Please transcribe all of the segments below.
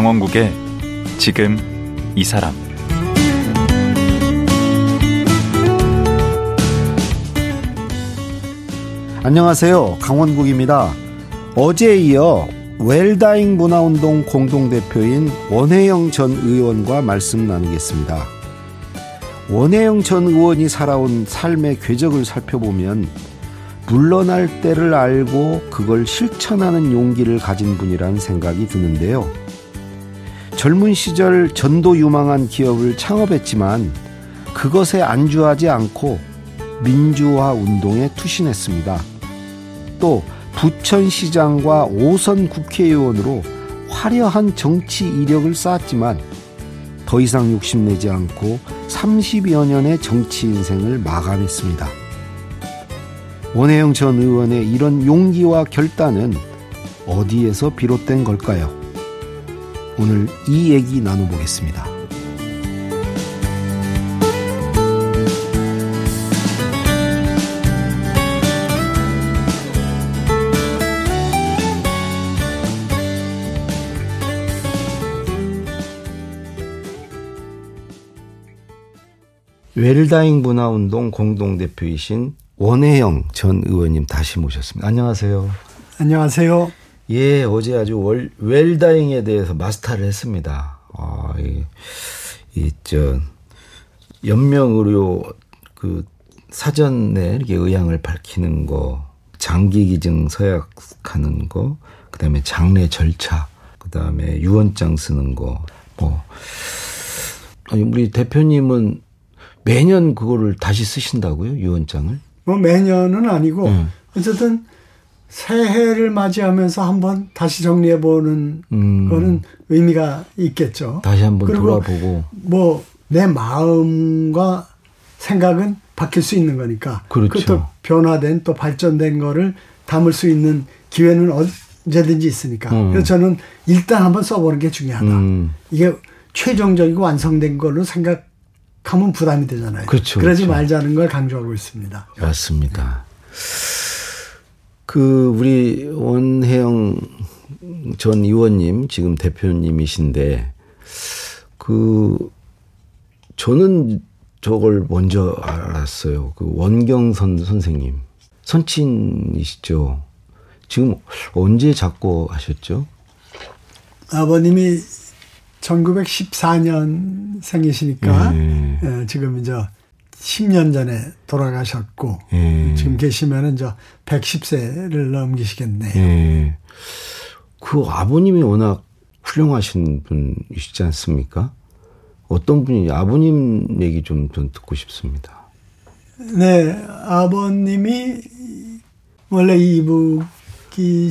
강원국의 지금 이 사람 안녕하세요. 강원국입니다. 어제에 이어 웰다잉 문화운동 공동대표인 원혜영 전 의원과 말씀 나누겠습니다. 원혜영 전 의원이 살아온 삶의 궤적을 살펴보면 물러날 때를 알고 그걸 실천하는 용기를 가진 분이라는 생각이 드는데요. 젊은 시절 전도 유망한 기업을 창업했지만 그것에 안주하지 않고 민주화 운동에 투신했습니다. 또 부천시장과 오선 국회의원으로 화려한 정치 이력을 쌓았지만 더 이상 욕심내지 않고 30여 년의 정치 인생을 마감했습니다. 원혜영 전 의원의 이런 용기와 결단은 어디에서 비롯된 걸까요? 오늘 이 얘기 나눠보겠습니다. 웰다잉 문화운동 공동대표이신 원혜영 전 의원님 다시 모셨습니다. 안녕하세요. 안녕하세요. 예, 어제 아주 월, 웰다잉에 대해서 마스터를 했습니다. 아, 이, 이, 저, 연명의료 그 사전에 이렇게 의향을 밝히는 거, 장기 기증 서약하는 거, 그 다음에 장례 절차, 그 다음에 유언장 쓰는 거, 뭐. 아니, 우리 대표님은 매년 그거를 다시 쓰신다고요? 유언장을? 뭐 매년은 아니고 음. 어쨌든 새해를 맞이하면서 한번 다시 정리해 보는 음. 거는 의미가 있겠죠. 다시 한번 돌아보고 뭐 내 마음과 생각은 바뀔 수 있는 거니까 그렇죠. 또 변화된 또 발전된 거를 담을 수 있는 기회는 언제든지 있으니까 음. 그래서 저는 일단 한번 써보는 게 중요하다. 음. 이게 최종적이고 완성된 걸로 생각 하면 부담이 되잖아요. 그렇죠. 그러지 그렇죠. 말자는 걸 강조하고 있습니다. 맞습니다. 그 우리 원혜영 전 의원님 지금 대표님이신데 그 저는 저걸 먼저 알았어요. 그 원경선 선생님 선친이시죠. 지금 언제 작고 하셨죠? 아버님이 1914년 생이시니까 예. 예, 지금 이제 10년 전에 돌아가셨고 예. 지금 계시면은 저 110세를 넘기시겠네요. 예. 그 아버님이 워낙 훌륭하신 분이시지 않습니까? 어떤 분이 아버님 얘기 좀, 좀 듣고 싶습니다. 네, 아버님이 원래 이북이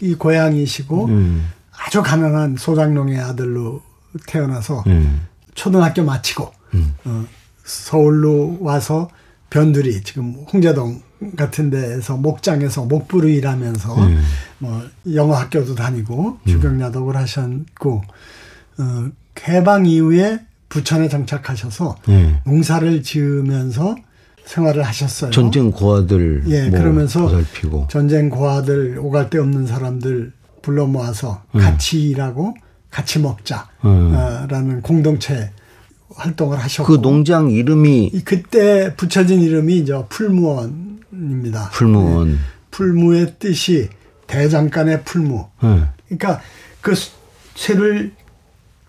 이 고향이시고 음. 아주 가명한 소장농의 아들로 태어나서 음. 초등학교 마치고 음. 어, 서울로 와서 변두리 지금 홍제동 같은 데에서 목장에서 목부로 일하면서 음. 뭐 영어 학교도 다니고 주경야독을 하셨고 어, 해방 이후에 부천에 정착하셔서 농사를 지으면서 생활을 하셨어요. 전쟁 고아들 예, 뭐 그러면서 보살피고. 전쟁 고아들 오갈 데 없는 사람들 불러 모아서 같이 일하고 같이 먹자라는 음. 공동체 활동을 하셨고 그 농장 이름이 그때 붙여진 이름이 이제 풀무원입니다. 풀무원. 네. 풀무의 뜻이 대장간의 풀무. 네. 그러니까 그 쇠를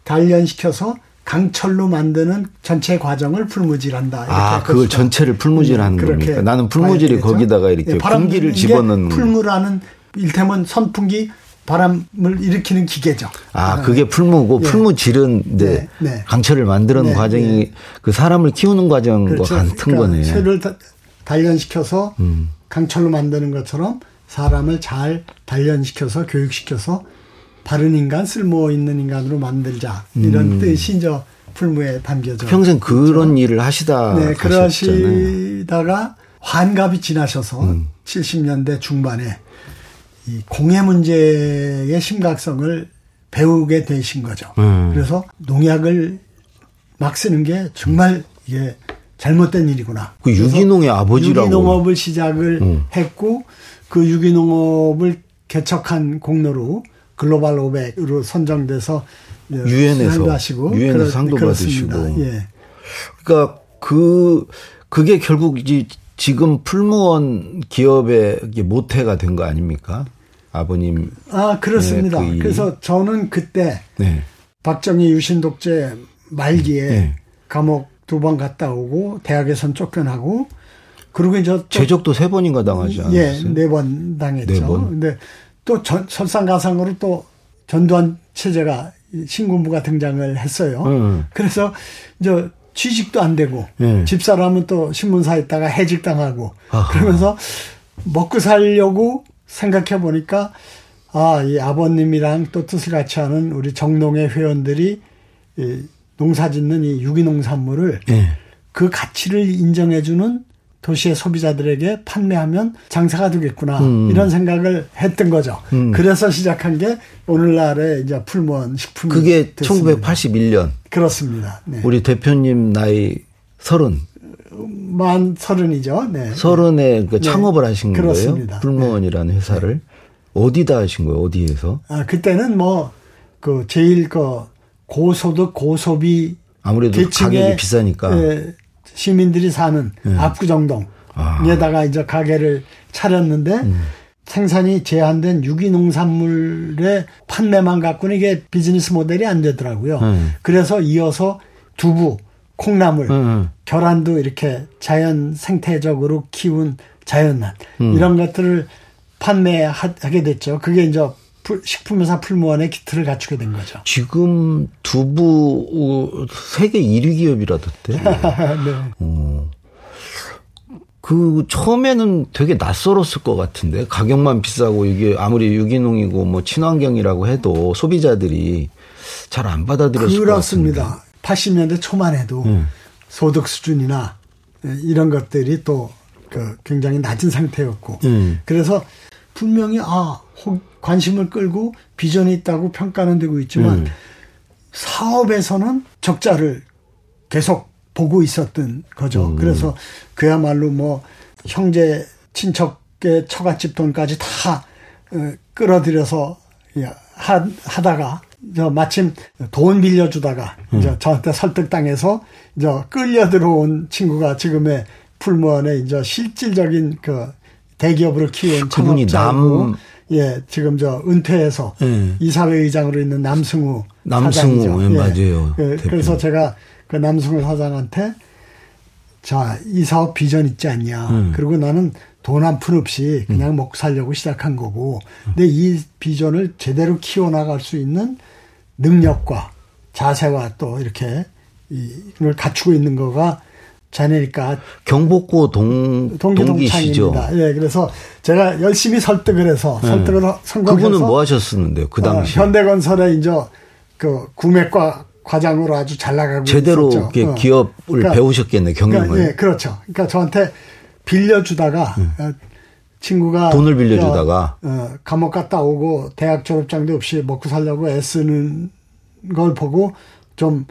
단련시켜서 강철로 만드는 전체 과정을 풀무질한다. 아, 그걸 것이다. 전체를 풀무질하는 네, 겁니까? 나는 풀무질이 거기다가 이렇게 네, 공기를 집어넣는 풀무라는 일테면 선풍기 바람을 일으키는 기계죠. 아, 그게 풀무고 예. 풀무질은 네, 네. 강철을 만드는 네, 과정이 네. 그 사람을 키우는 과정과 그렇죠. 같은 그러니까 거네. 쇠를 단련시켜서 음. 강철로 만드는 것처럼 사람을 잘 단련시켜서 교육시켜서 바른 인간, 쓸모 있는 인간으로 만들자 이런 음. 뜻이 이제 풀무에 담겨져. 평생 그런 그렇죠? 일을 하시다. 네, 그러시다가 환갑이 지나셔서 음. 70년대 중반에 이 공해 문제의 심각성을 배우게 되신 거죠. 음. 그래서 농약을 막 쓰는 게 정말 이게 잘못된 일이구나. 그 유기농의 아버지라고. 유기농업을 시작을 음. 했고 그 유기농업을 개척한 공로로 글로벌 500으로 선정돼서 유엔에서 하시고 유엔에서 상도 받으시고. 예. 그러니까 그 그게 결국 이 지금 풀무원 기업의 모태가 된 거 아닙니까? 아버님. 아 그렇습니다. 네, 그 그래서 저는 그때 네. 박정희 유신 독재 말기에 네. 감옥 두 번 갔다 오고 대학에선 쫓겨나고 그리고 이제 제적도 세 번인가 당하지 않았어요? 예, 네 번 당했죠. 네 번. 근데 또 전, 설상가상으로 또 전두환 체제가 신군부가 등장을 했어요. 음. 그래서 이제 취직도 안 되고 네. 집사람은 또 신문사 있다가 해직당하고 아하. 그러면서 먹고 살려고 생각해 보니까 아, 이 아버님이랑 또 뜻을 같이 하는 우리 정농의 회원들이 이 농사 짓는 이 유기농산물을 네. 그 가치를 인정해 주는 도시의 소비자들에게 판매하면 장사가 되겠구나 음. 이런 생각을 했던 거죠. 음. 그래서 시작한 게 오늘날의 이제 풀무원 식품이 그게 됐습니다. 1981년 그렇습니다. 네. 우리 대표님 나이 서른 만 서른이죠. 네. 서른에 그 네. 창업을 하신 그렇습니다. 거예요. 풀무원이라는 네. 회사를 어디다 하신 거예요? 어디에서? 아 그때는 뭐 그 제일 그 고소득 고소비 아무래도 가격이 비싸니까 예, 시민들이 사는 네. 압구정동에다가 아. 이제 가게를 차렸는데 음. 생산이 제한된 유기농산물의 판매만 갖고는 이게 비즈니스 모델이 안 되더라고요. 음. 그래서 이어서 두부, 콩나물, 음. 계란도 이렇게 자연 생태적으로 키운 자연난 음. 이런 것들을 판매하게 됐죠. 그게 이제 식품회사 풀무원의 기틀을 갖추게 된 거죠. 지금 두부 세계 1위 기업이라던데. 네. 어. 그 처음에는 되게 낯설었을 것 같은데 가격만 비싸고 이게 아무리 유기농이고 뭐 친환경이라고 해도 소비자들이 잘 안 받아들였을 그렇습니다. 것 같은데. 80년대 초만 해도 음. 소득 수준이나 이런 것들이 또 그 굉장히 낮은 상태였고 음. 그래서 분명히 아 관심을 끌고 비전이 있다고 평가는 되고 있지만 음. 사업에서는 적자를 계속 보고 있었던 거죠. 음. 그래서 그야말로 뭐 형제 친척의 처갓집 돈까지 다 어, 끌어들여서 하다가 저 마침 돈 빌려주다가 음. 이제 저한테 설득당해서 이제 끌려 들어온 친구가 지금의 풀무원의 이제 실질적인 그 대기업으로 키운 그분이 남 예, 지금 저 은퇴해서 예. 이사회 의장으로 있는 남승우 남승우 사장이죠. 예, 맞아요. 예, 그 래서 제가 그 남승우 사장한테 자, 이 사업 비전 있지 않냐. 음. 그리고 나는 돈 한 푼 없이 그냥 음. 먹고 살려고 시작한 거고. 근데 이 비전을 제대로 키워나갈 수 있는 능력과 자세와 또 이렇게 이걸 갖추고 있는 거가 자네니까 경복고 동 동기시죠. 예, 그래서 제가 열심히 설득을 해서 네. 설득을 성공해서 그분은 뭐 하셨었는데요? 그 당시 어, 현대건설에 이제 그 구매과 과장으로 아주 잘 나가고 제대로 있었죠. 어. 기업을 그러니까, 배우셨겠네 경영을. 그러니까, 예, 그렇죠. 그러니까 저한테 빌려주다가 음. 친구가 돈을 빌려주다가 어, 감옥 갔다 오고 대학 졸업장도 없이 먹고 살려고 애쓰는 걸 보고 좀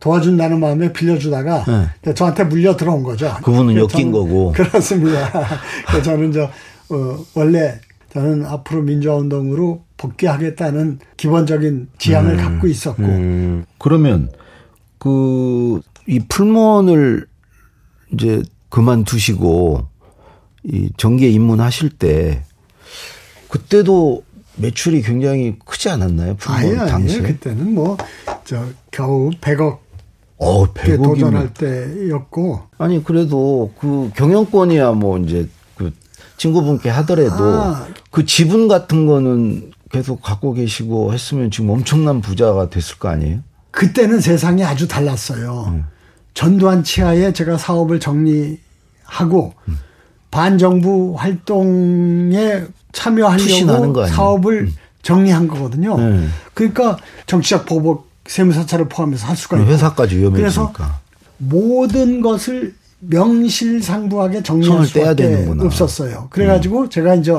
도와준다는 마음에 빌려주다가 네. 저한테 물려 들어온 거죠. 그분은 엮인 거고. 그렇습니다. 저는 저 어, 원래 저는 앞으로 민주화 운동으로 복귀하겠다는 기본적인 지향을 음, 갖고 있었고. 음. 그러면 그 이 풀무원을 이제 그만두시고 이 정계에 입문하실 때 그때도 매출이 굉장히 크지 않았나요? 아니, 당시에? 아니, 그때는 뭐 저 겨우 100억 어, 100억이면. 도전할 때였고. 아니, 그래도 그 경영권이야 뭐 이제 그 친구분께 하더라도 아. 그 지분 같은 거는 계속 갖고 계시고 했으면 지금 엄청난 부자가 됐을 거 아니에요? 그때는 세상이 아주 달랐어요. 음. 전두환 치하에 제가 사업을 정리하고 음. 반정부 활동에 참여하려고 사업을 음. 정리한 거거든요. 네. 그러니까 정치적 보복 세무사찰을 포함해서 할 수가 있고 회사까지 위험해지니까. 그래서 모든 것을 명실상부하게 정리할 수밖에. 없었어요. 그래가지고 음. 제가 이제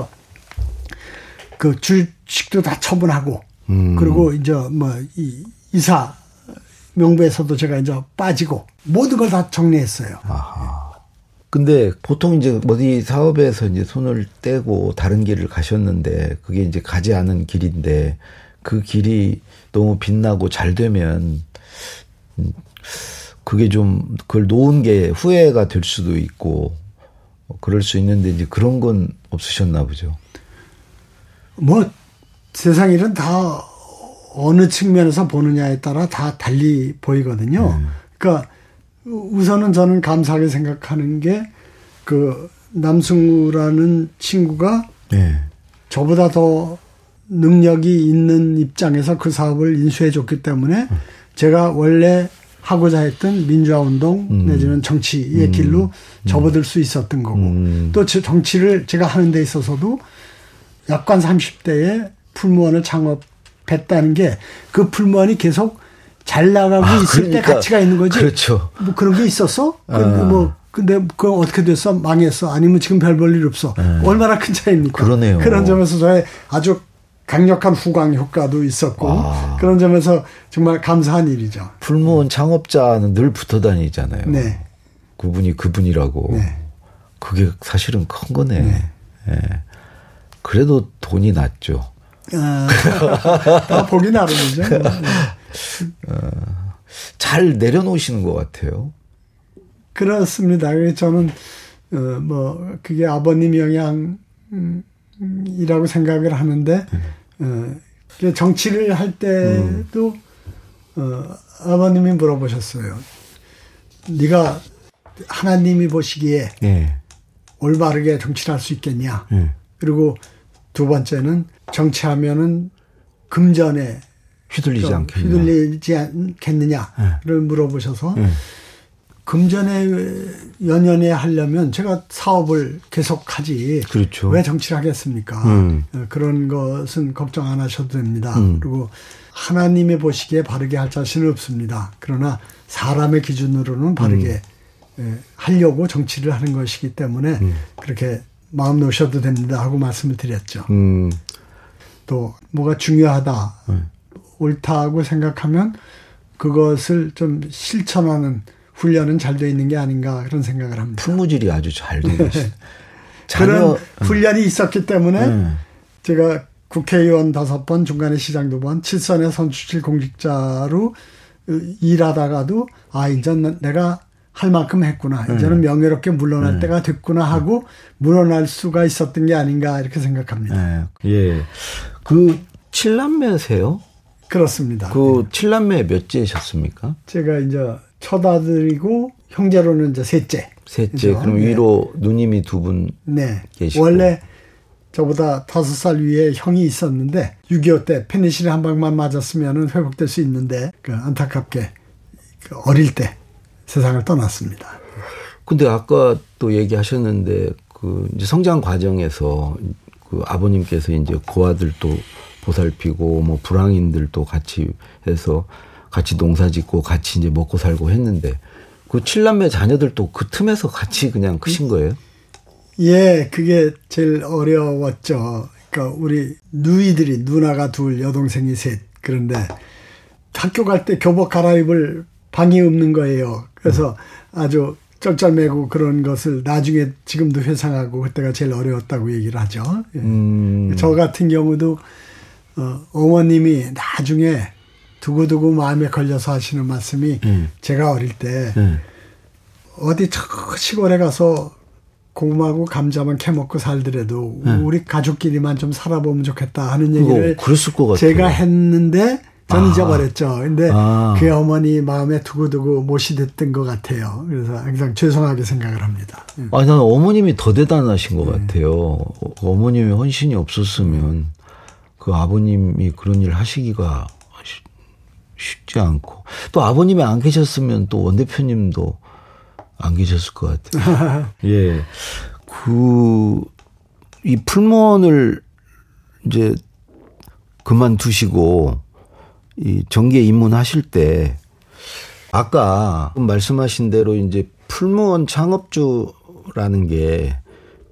그 주식도 다 처분하고 음. 그리고 이제 뭐 이 이사 명부에서도 제가 이제 빠지고 모든 걸 다 정리했어요. 아하. 근데 보통 이제 어디 사업에서 이제 손을 떼고 다른 길을 가셨는데 그게 이제 가지 않은 길인데 그 길이 너무 빛나고 잘 되면 음, 그게 좀 그걸 놓은 게 후회가 될 수도 있고 그럴 수 있는데 이제 그런 건 없으셨나 보죠. 뭐 세상 일은 다 어느 측면에서 보느냐에 따라 다 달리 보이거든요. 음. 그러니까 우선은 저는 감사하게 생각하는 게 그 남승우라는 친구가 네. 저보다 더 능력이 있는 입장에서 그 사업을 인수해 줬기 때문에 음. 제가 원래 하고자 했던 민주화 운동 음. 내지는 정치의 음. 길로 접어들 수 있었던 거고 음. 또 정치를 제가 하는 데 있어서도 약관 30대에 풀무원을 창업했다는 게 그 풀무원이 계속 잘 나가고 아, 있을 그러니까, 때 가치가 있는 거지. 그렇죠. 뭐 그런 게 있었어? 아. 근데 뭐 근데 그건 어떻게 됐어? 망했어? 아니면 지금 별 볼 일 없어? 네. 얼마나 큰 차이입니까? 그러네요. 그런 점에서 저의 아주 강력한 후광 효과도 있었고 아. 그런 점에서 정말 감사한 일이죠. 풀무원 창업자는 늘 붙어 다니잖아요. 네. 그분이 그분이라고. 네. 그게 사실은 큰 거네. 네. 네. 그래도 돈이 났죠. 아, 다 보기 나름이죠. 어, 잘 내려놓으시는 것 같아요. 그렇습니다. 저는 어, 뭐 그게 아버님 영향이라고 생각을 하는데 어, 정치를 할 때도 어, 아버님이 물어보셨어요. 네가 하나님이 보시기에 네. 올바르게 정치를 할 수 있겠냐. 네. 그리고 두 번째는 정치하면은 금전에 휘둘리지 않겠냐. 휘둘리지 않겠느냐를 네. 물어보셔서 네. 금전에 연연해 하려면 제가 사업을 계속하지. 그렇죠. 왜 정치를 하겠습니까? 음. 어, 그런 것은 걱정 안 하셔도 됩니다. 음. 그리고 하나님의 보시기에 바르게 할 자신은 없습니다. 그러나 사람의 기준으로는 바르게 음. 하려고 정치를 하는 것이기 때문에 음. 그렇게 마음 놓으셔도 됩니다 하고 말씀을 드렸죠. 음. 또 뭐가 중요하다, 음. 옳다고 생각하면 그것을 좀 실천하는 훈련은 잘 돼 있는 게 아닌가 그런 생각을 합니다. 풀무질이 아주 잘 되고 네. 그런 음. 훈련이 있었기 때문에 음. 제가 국회의원 다섯 번, 중간에 시장 두 번, 칠선의 선출실 공직자로 일하다가도 아 이제 내가 할 만큼 했구나. 음. 이제는 명예롭게 물러날 음. 때가 됐구나 하고 물러날 수가 있었던 게 아닌가 이렇게 생각합니다. 네. 예. 그 칠남매세요? 그렇습니다. 그 칠남매 몇째셨습니까? 제가 이제 첫아들이고 형제로는 이제 셋째. 셋째. 그죠? 그럼 네. 위로 누님이 두분 네. 계시고. 원래 저보다 다섯 살 위에 형이 있었는데 6.25 때 페니실린 한 방만 맞았으면 회복될 수 있는데 그 안타깝게 그 어릴 때 세상을 떠났습니다. 근데 아까 또 얘기하셨는데 그 이제 성장 과정에서 그 아버님께서 이제 고아들도 보살피고 뭐 불황인들도 같이 해서 같이 농사 짓고 같이 이제 먹고 살고 했는데 그 칠남매 자녀들도 그 틈에서 같이 그냥 크신 거예요? 예, 그게 제일 어려웠죠. 그러니까 우리 누이들이 누나가 둘, 여동생이 셋. 그런데 학교 갈 때 교복 갈아입을 방이 없는 거예요. 그래서 음. 아주 쩔쩔매고 그런 것을 나중에 지금도 회상하고 그때가 제일 어려웠다고 얘기를 하죠. 예. 음. 저 같은 경우도 어, 어머님이 나중에 두고두고 마음에 걸려서 하시는 말씀이 음. 제가 어릴 때 음. 어디 저 시골에 가서 고구마하고 감자만 캐먹고 살더라도 음. 우리 가족끼리만 좀 살아보면 좋겠다 하는 얘기를 제가 했는데 전 아. 잊어버렸죠. 근데 아. 그 어머니 마음에 두고두고 못이 됐던 것 같아요. 그래서 항상 죄송하게 생각을 합니다. 아, 나는 어머님이 더 대단하신 것 네. 같아요. 어머님이 헌신이 없었으면 그 아버님이 그런 일 하시기가 쉽지 않고 또 아버님이 안 계셨으면 또 원 대표님도 안 계셨을 것 같아요. 예. 그, 이 풀무원을 이제 그만두시고 이 정계 입문하실 때 아까 말씀하신 대로 이제 풀무원 창업주라는 게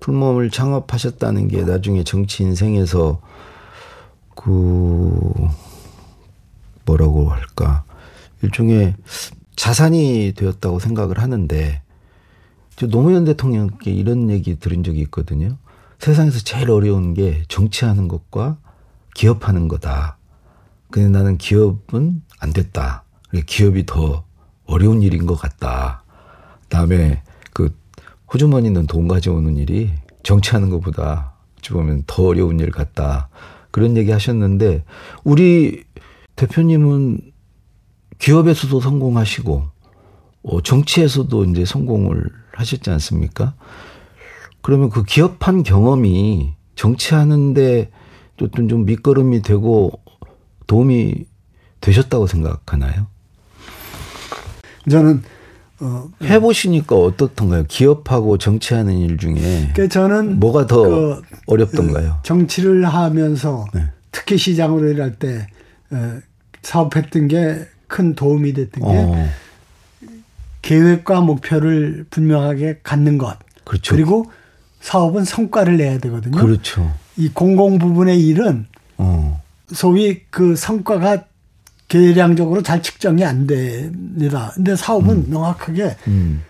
풀무원을 창업하셨다는 게 나중에 정치 인생에서 그 뭐라고 할까 일종의 자산이 되었다고 생각을 하는데 저 노무현 대통령께 이런 얘기 들은 적이 있거든요. 세상에서 제일 어려운 게 정치하는 것과 기업하는 거다. 근데 나는 기업은 안 됐다. 기업이 더 어려운 일인 것 같다. 다음에 그 호주머니는 돈 가져오는 일이 정치하는 것보다 어찌 보면 더 어려운 일 같다. 그런 얘기 하셨는데 우리 대표님은 기업에서도 성공하시고 어, 정치에서도 이제 성공을 하셨지 않습니까? 그러면 그 기업한 경험이 정치하는데 좀 밑거름이 되고 도움이 되셨다고 생각하나요? 저는 어, 해보시니까 어떻던가요? 기업하고 정치하는 일 중에 그 저는 뭐가 더 그, 어렵던가요? 정치를 하면서 네. 특히 시장으로 일할 때 어, 사업했던 게 큰 도움이 됐던 게 어. 계획과 목표를 분명하게 갖는 것. 그렇죠. 그리고 사업은 성과를 내야 되거든요. 그렇죠. 이 공공 부분의 일은 어. 소위 그 성과가 계량적으로 잘 측정이 안 됩니다. 근데 사업은 음. 명확하게 음.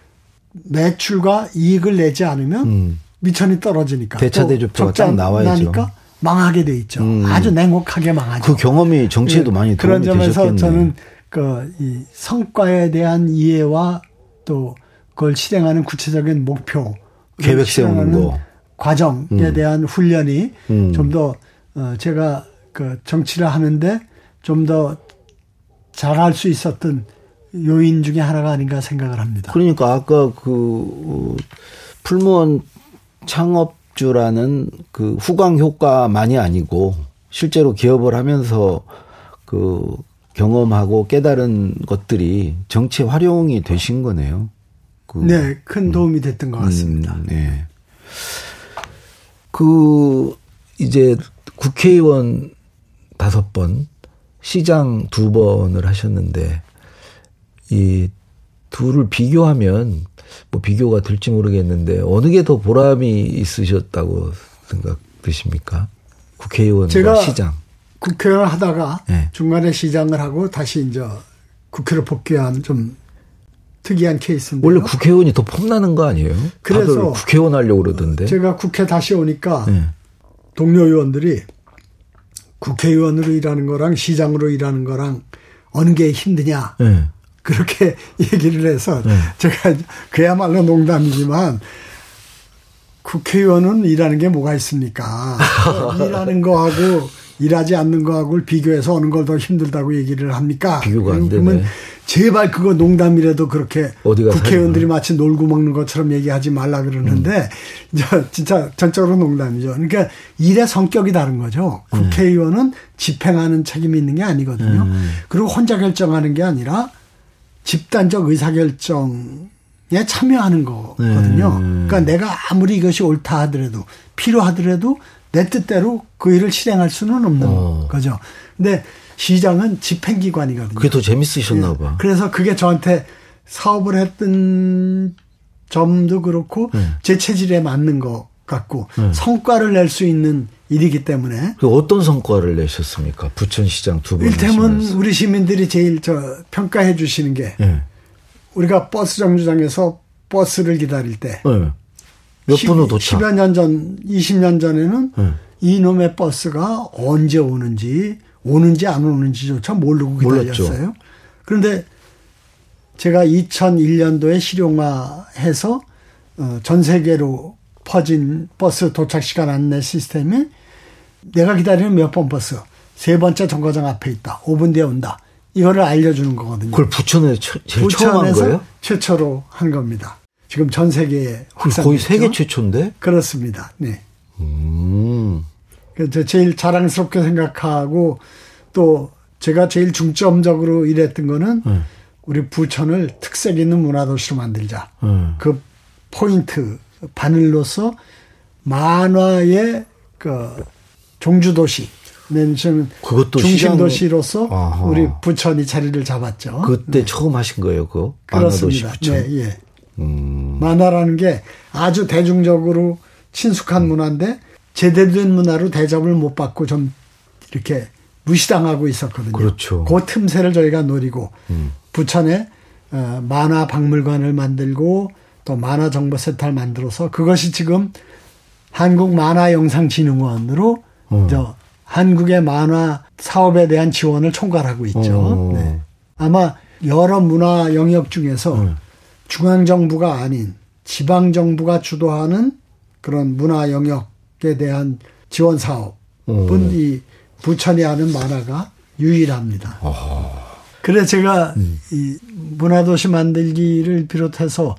매출과 이익을 내지 않으면 음. 미천이 떨어지니까 대차대조표가 딱 나와야죠. 망하게 돼 있죠. 음. 아주 냉혹하게 망하죠. 그 경험이 정치에도 네. 많이 그런 점에서 되셨겠네요. 저는 그 이 성과에 대한 이해와 또 그걸 실행하는 구체적인 목표, 계획 세우는 거, 과정에 음. 대한 훈련이 음. 좀더 어, 제가 그 정치를 하는데 좀 더 잘할 수 있었던 요인 중에 하나가 아닌가 생각을 합니다. 그러니까 아까 그 풀무원 창업주라는 그 후광 효과만이 아니고 실제로 기업을 하면서 그 경험하고 깨달은 것들이 정치 활용이 되신 거네요. 그 네, 큰 도움이 됐던 것 같습니다. 음, 네. 그 이제 국회의원 다섯 번 시장 두 번을 하셨는데 이 둘을 비교하면 뭐 비교가 될지 모르겠는데 어느 게 더 보람이 있으셨다고 생각 드십니까? 국회의원과 제가 시장. 국회의원 하다가 네. 중간에 시장을 하고 다시 이제 국회로 복귀한 좀 특이한 케이스인데 원래 국회의원이 더 폼나는 거 아니에요? 그래서 국회의원 하려고 그러던데. 제가 국회 다시 오니까 네. 동료 의원들이 국회의원으로 일하는 거랑 시장으로 일하는 거랑 어느 게 힘드냐. 네. 그렇게 얘기를 해서 네. 제가 그야말로 농담이지만 국회의원은 일하는 게 뭐가 있습니까? 일하는 거하고 일하지 않는 거하고 비교해서 어느 걸 더 힘들다고 얘기를 합니까? 비교가 안 되네. 제발 그거 농담이라도 그렇게 국회의원들이 마치 놀고 먹는 것처럼 얘기하지 말라 그러는데 음. 진짜 전적으로 농담이죠. 그러니까 일의 성격이 다른 거죠. 음. 국회의원은 집행하는 책임이 있는 게 아니거든요. 음. 그리고 혼자 결정하는 게 아니라 집단적 의사결정 에 참여하는 거거든요. 음. 그러니까 내가 아무리 이것이 옳다 하더라도 필요하더라도 내 뜻대로 그 일을 실행할 수는 없는 어. 거죠. 근데 시장은 집행기관이거든요. 그게 더 재밌으셨나 봐. 예. 그래서 그게 저한테 사업을 했던 점도 그렇고 네. 제 체질에 맞는 것 같고 네. 성과를 낼 수 있는 일이기 때문에 그 어떤 성과를 내셨습니까? 부천시장 두 번. 일테면 우리 시민들이 제일 저 평가해 주시는 게 네. 우리가 버스 정류장에서 버스를 기다릴 때 몇 분 후 도착. 10여 년 전, 20년 전에는 이놈의 버스가 언제 오는지 오는지 안 오는지조차 모르고 기다렸어요. 몰랐죠. 그런데 제가 2001년도에 실용화해서 어, 전 세계로 퍼진 버스 도착 시간 안내 시스템이 내가 기다리는 몇 번 버스 세 번째 정거장 앞에 있다. 5분 뒤에 온다. 이거를 알려주는 거거든요. 그걸 부천에 처음 한 거예요? 최초로 한 겁니다. 지금 전 세계에 확산 거의 세계 최초인데? 그렇습니다. 네. 음. 그래서 제일 자랑스럽게 생각하고 또 제가 제일 중점적으로 일했던 거는 네. 우리 부천을 특색 있는 문화도시로 만들자. 네. 그 포인트 바늘로서 만화의 그 종주도시 내는 그것도 중심 도시로서 우리 부천이 자리를 잡았죠. 그때 네. 처음 하신 거예요, 그거? 그렇습니다. 부천. 네, 예. 음. 만화라는 게 아주 대중적으로 친숙한 문화인데 제대로 된 문화로 대접을 못 받고 좀 이렇게 무시당하고 있었거든요. 그렇죠. 그 틈새를 저희가 노리고 음. 부천에 어, 만화 박물관을 만들고 또 만화 정보 센터를 만들어서 그것이 지금 한국 만화 영상 진흥원으로 어. 저 한국의 만화 사업에 대한 지원을 총괄하고 있죠. 네. 아마 여러 문화 영역 중에서 음. 중앙 정부가 아닌 지방 정부가 주도하는 그런 문화 영역에 대한 지원 사업은 음. 이 부천이 하는 만화가 유일합니다. 그래 제가 음. 이 문화도시 만들기를 비롯해서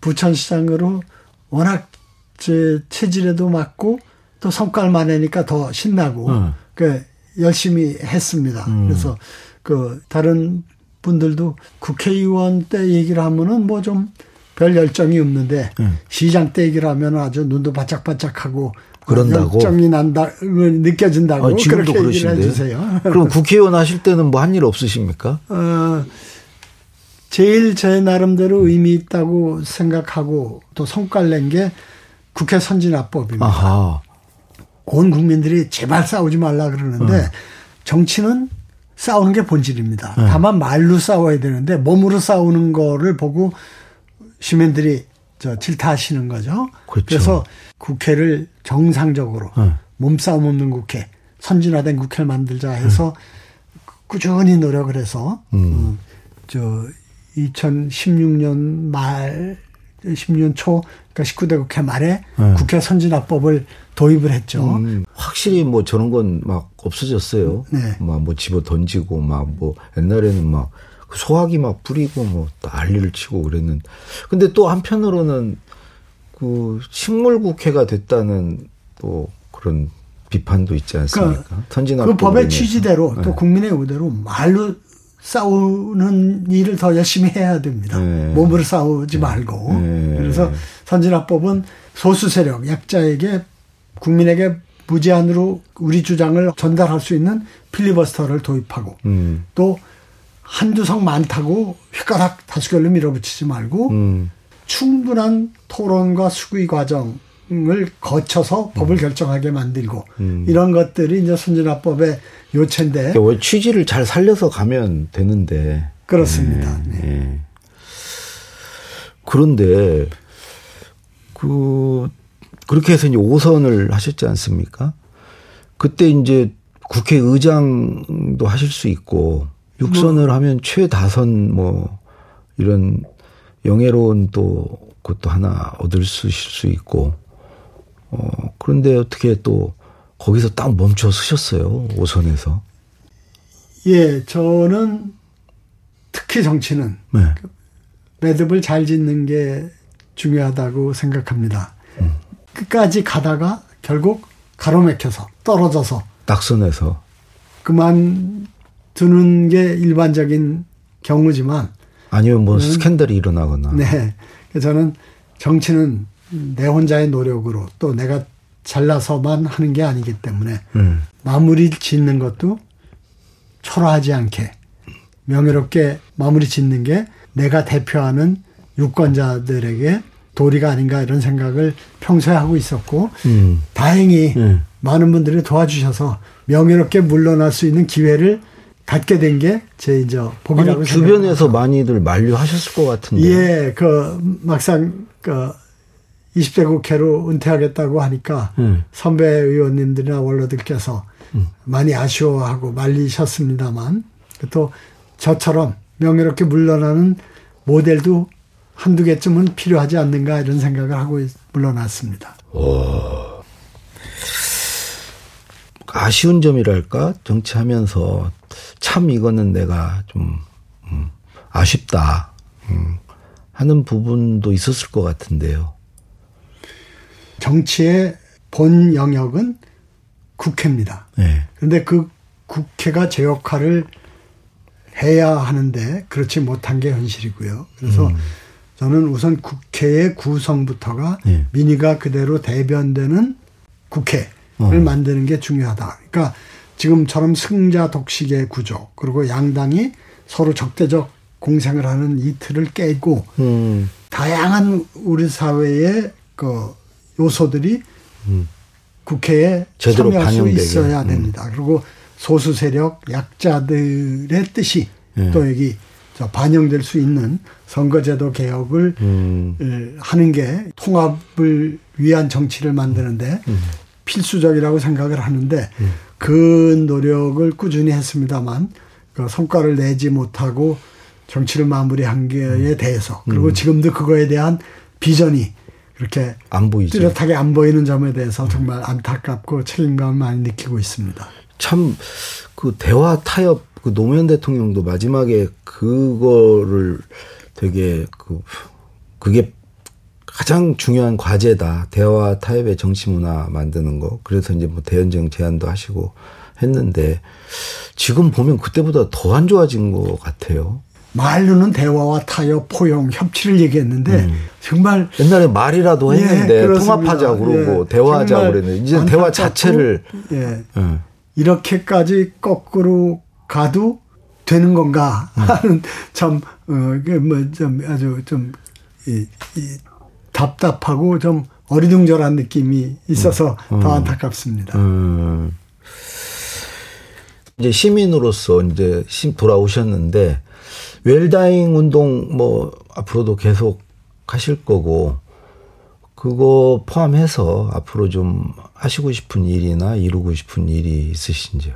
부천시장으로 워낙 제 체질에도 맞고 또 성과를 많으니까 더 신나고 음. 그 열심히 했습니다. 음. 그래서 그 다른 분들도 국회의원 때 얘기를 하면은 뭐 좀 별 열정이 없는데 음. 시장 때 얘기를 하면 아주 눈도 바짝바짝하고 그런다고 열정이 난다 느껴진다고 아, 그렇게 그러신데요? 얘기를 해주세요. 그럼 국회의원 하실 때는 뭐 한 일 없으십니까? 어, 제일 제 나름대로 의미 있다고 생각하고 또 성과를 낸 게 국회 선진화법입니다. 아하. 온 국민들이 제발 싸우지 말라 그러는데 어. 정치는 싸우는 게 본질입니다. 네. 다만 말로 싸워야 되는데 몸으로 싸우는 거를 보고 시민들이 저 질타하시는 거죠. 그렇죠. 그래서 국회를 정상적으로 네. 몸싸움 없는 국회, 선진화된 국회를 만들자 해서 네. 꾸준히 노력을 해서 음. 어, 저 2016년 말 16년 초 그러니까 19대 국회 말에 네. 국회 선진화법을 도입을 했죠. 음, 확실히 뭐 저런 건 막 없어졌어요. 네. 막뭐 집어 던지고 막 뭐 옛날에는 막 소화기 막 뿌리고 뭐 난리를 치고 그랬는. 근데 또 한편으로는 그 식물 국회가 됐다는 또 그런 비판도 있지 않습니까? 그, 선진화법 그 법의 취지대로 네. 또 국민의 의대로 말로 싸우는 일을 더 열심히 해야 됩니다. 네. 몸으로 싸우지 네. 말고. 네. 그래서 선진화법은 소수 세력, 약자에게 국민에게 무제한으로 우리 주장을 전달할 수 있는 필리버스터를 도입하고 음. 또 한두 성 많다고 휘가닥 다수결로 밀어붙이지 말고 음. 충분한 토론과 수의 과정 을 거쳐서 법을 음. 결정하게 만들고 음. 이런 것들이 이제 선진화법의 요체인데. 왜 취지를 잘 살려서 가면 되는데. 그렇습니다. 네. 네. 그런데 그 그렇게 해서 이제 5선을 하셨지 않습니까? 그때 이제 국회의장도 하실 수 있고 6선을 뭐. 하면 최다선 뭐 이런 영예로운 또 그것도 하나 얻을 수 있을 수 있고 어 그런데 어떻게 또 거기서 딱 멈춰 서셨어요. 5선에서. 예, 저는 특히 정치는 네. 매듭을 잘 짓는 게 중요하다고 생각합니다. 음. 끝까지 가다가 결국 가로막혀서 떨어져서 낙선해서 그만 두는 게 일반적인 경우지만 아니면 뭐 스캔들이 일어나거나 네 저는 정치는 내 혼자의 노력으로 또 내가 잘나서만 하는 게 아니기 때문에 음. 마무리 짓는 것도 초라하지 않게 명예롭게 마무리 짓는 게 내가 대표하는 유권자들에게 도리가 아닌가 이런 생각을 평소에 하고 있었고 음. 다행히 음. 많은 분들이 도와주셔서 명예롭게 물러날 수 있는 기회를 갖게 된 게 제 이제 복이라고 주변에서 많이들 만류하셨을 것 같은데. 예, 그 막상 그 20대 국회로 은퇴하겠다고 하니까 음. 선배 의원님들이나 원로들께서 음. 많이 아쉬워하고 말리셨습니다만 또 저처럼 명예롭게 물러나는 모델도 한두 개쯤은 필요하지 않는가 이런 생각을 하고 물러났습니다. 오. 아쉬운 점이랄까 정치하면서 참 이거는 내가 좀 음, 아쉽다 음, 하는 부분도 있었을 것 같은데요. 정치의 본 영역은 국회입니다. 네. 그런데 그 국회가 제 역할을 해야 하는데 그렇지 못한 게 현실이고요. 그래서 음. 저는 우선 국회의 구성부터가 네. 민의가 그대로 대변되는 국회를 어. 만드는 게 중요하다. 그러니까 지금처럼 승자 독식의 구조 그리고 양당이 서로 적대적 공생을 하는 이 틀을 깨고 음. 다양한 우리 사회의 그 요소들이 음. 국회에 제대로 참여할 수 있어야 음. 됩니다. 음. 그리고 소수 세력 약자들의 뜻이 네. 또 여기 반영될 수 있는 선거제도 개혁을 음. 하는 게 통합을 위한 정치를 만드는데 음. 필수적이라고 생각을 하는데 음. 그 노력을 꾸준히 했습니다만 그 성과를 내지 못하고 정치를 마무리한 게에 음. 대해서 그리고 음. 지금도 그거에 대한 비전이 그렇게 안 보이죠. 뚜렷하게 안 보이는 점에 대해서 정말 안타깝고 책임감을 많이 느끼고 있습니다. 참 그 대화 타협 그 노무현 대통령도 마지막에 그거를 되게 그 그게 가장 중요한 과제다. 대화 타협의 정치 문화 만드는 거. 그래서 이제 뭐 대연정 제안도 하시고 했는데 지금 보면 그때보다 더 안 좋아진 것 같아요. 말로는 대화와 타협, 포용, 협치를 얘기했는데 음. 정말 옛날에 말이라도 예, 했는데 예, 통합하자 그러고 예, 대화하자 그랬는데 이제 대화 자체를 예. 예. 이렇게까지 거꾸로 가도 되는 건가 음. 하는 참 어, 뭐좀 아주 좀 이, 이 답답하고 좀 어리둥절한 느낌이 있어서 음. 더 안타깝습니다. 음. 이제 시민으로서 이제 돌아오셨는데 웰다잉 운동 뭐 앞으로도 계속 하실 거고 그거 포함해서 앞으로 좀 하시고 싶은 일이나 이루고 싶은 일이 있으신지요?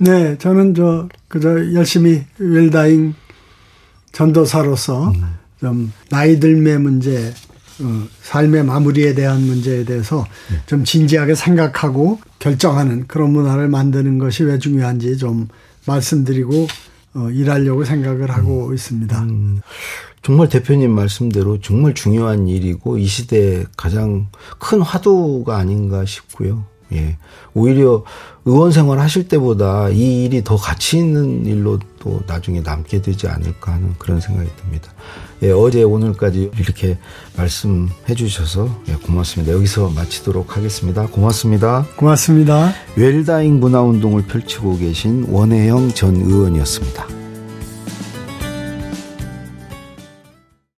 네, 저는 저 그저 열심히 웰다잉 전도사로서 음. 좀 나이 들매 문제, 어, 삶의 마무리에 대한 문제에 대해서 네. 좀 진지하게 생각하고 결정하는 그런 문화를 만드는 것이 왜 중요한지 좀 말씀드리고 어, 일하려고 생각을 하고 음. 있습니다. 음, 정말 대표님 말씀대로 정말 중요한 일이고 이 시대에 가장 큰 화두가 아닌가 싶고요. 예. 오히려 의원 생활 하실 때보다 이 일이 더 가치 있는 일로 또 나중에 남게 되지 않을까 하는 그런 생각이 듭니다. 예, 어제 오늘까지 이렇게 말씀해 주셔서 예, 고맙습니다. 여기서 마치도록 하겠습니다. 고맙습니다. 고맙습니다. 웰다잉 문화운동을 펼치고 계신 원혜영 전 의원이었습니다.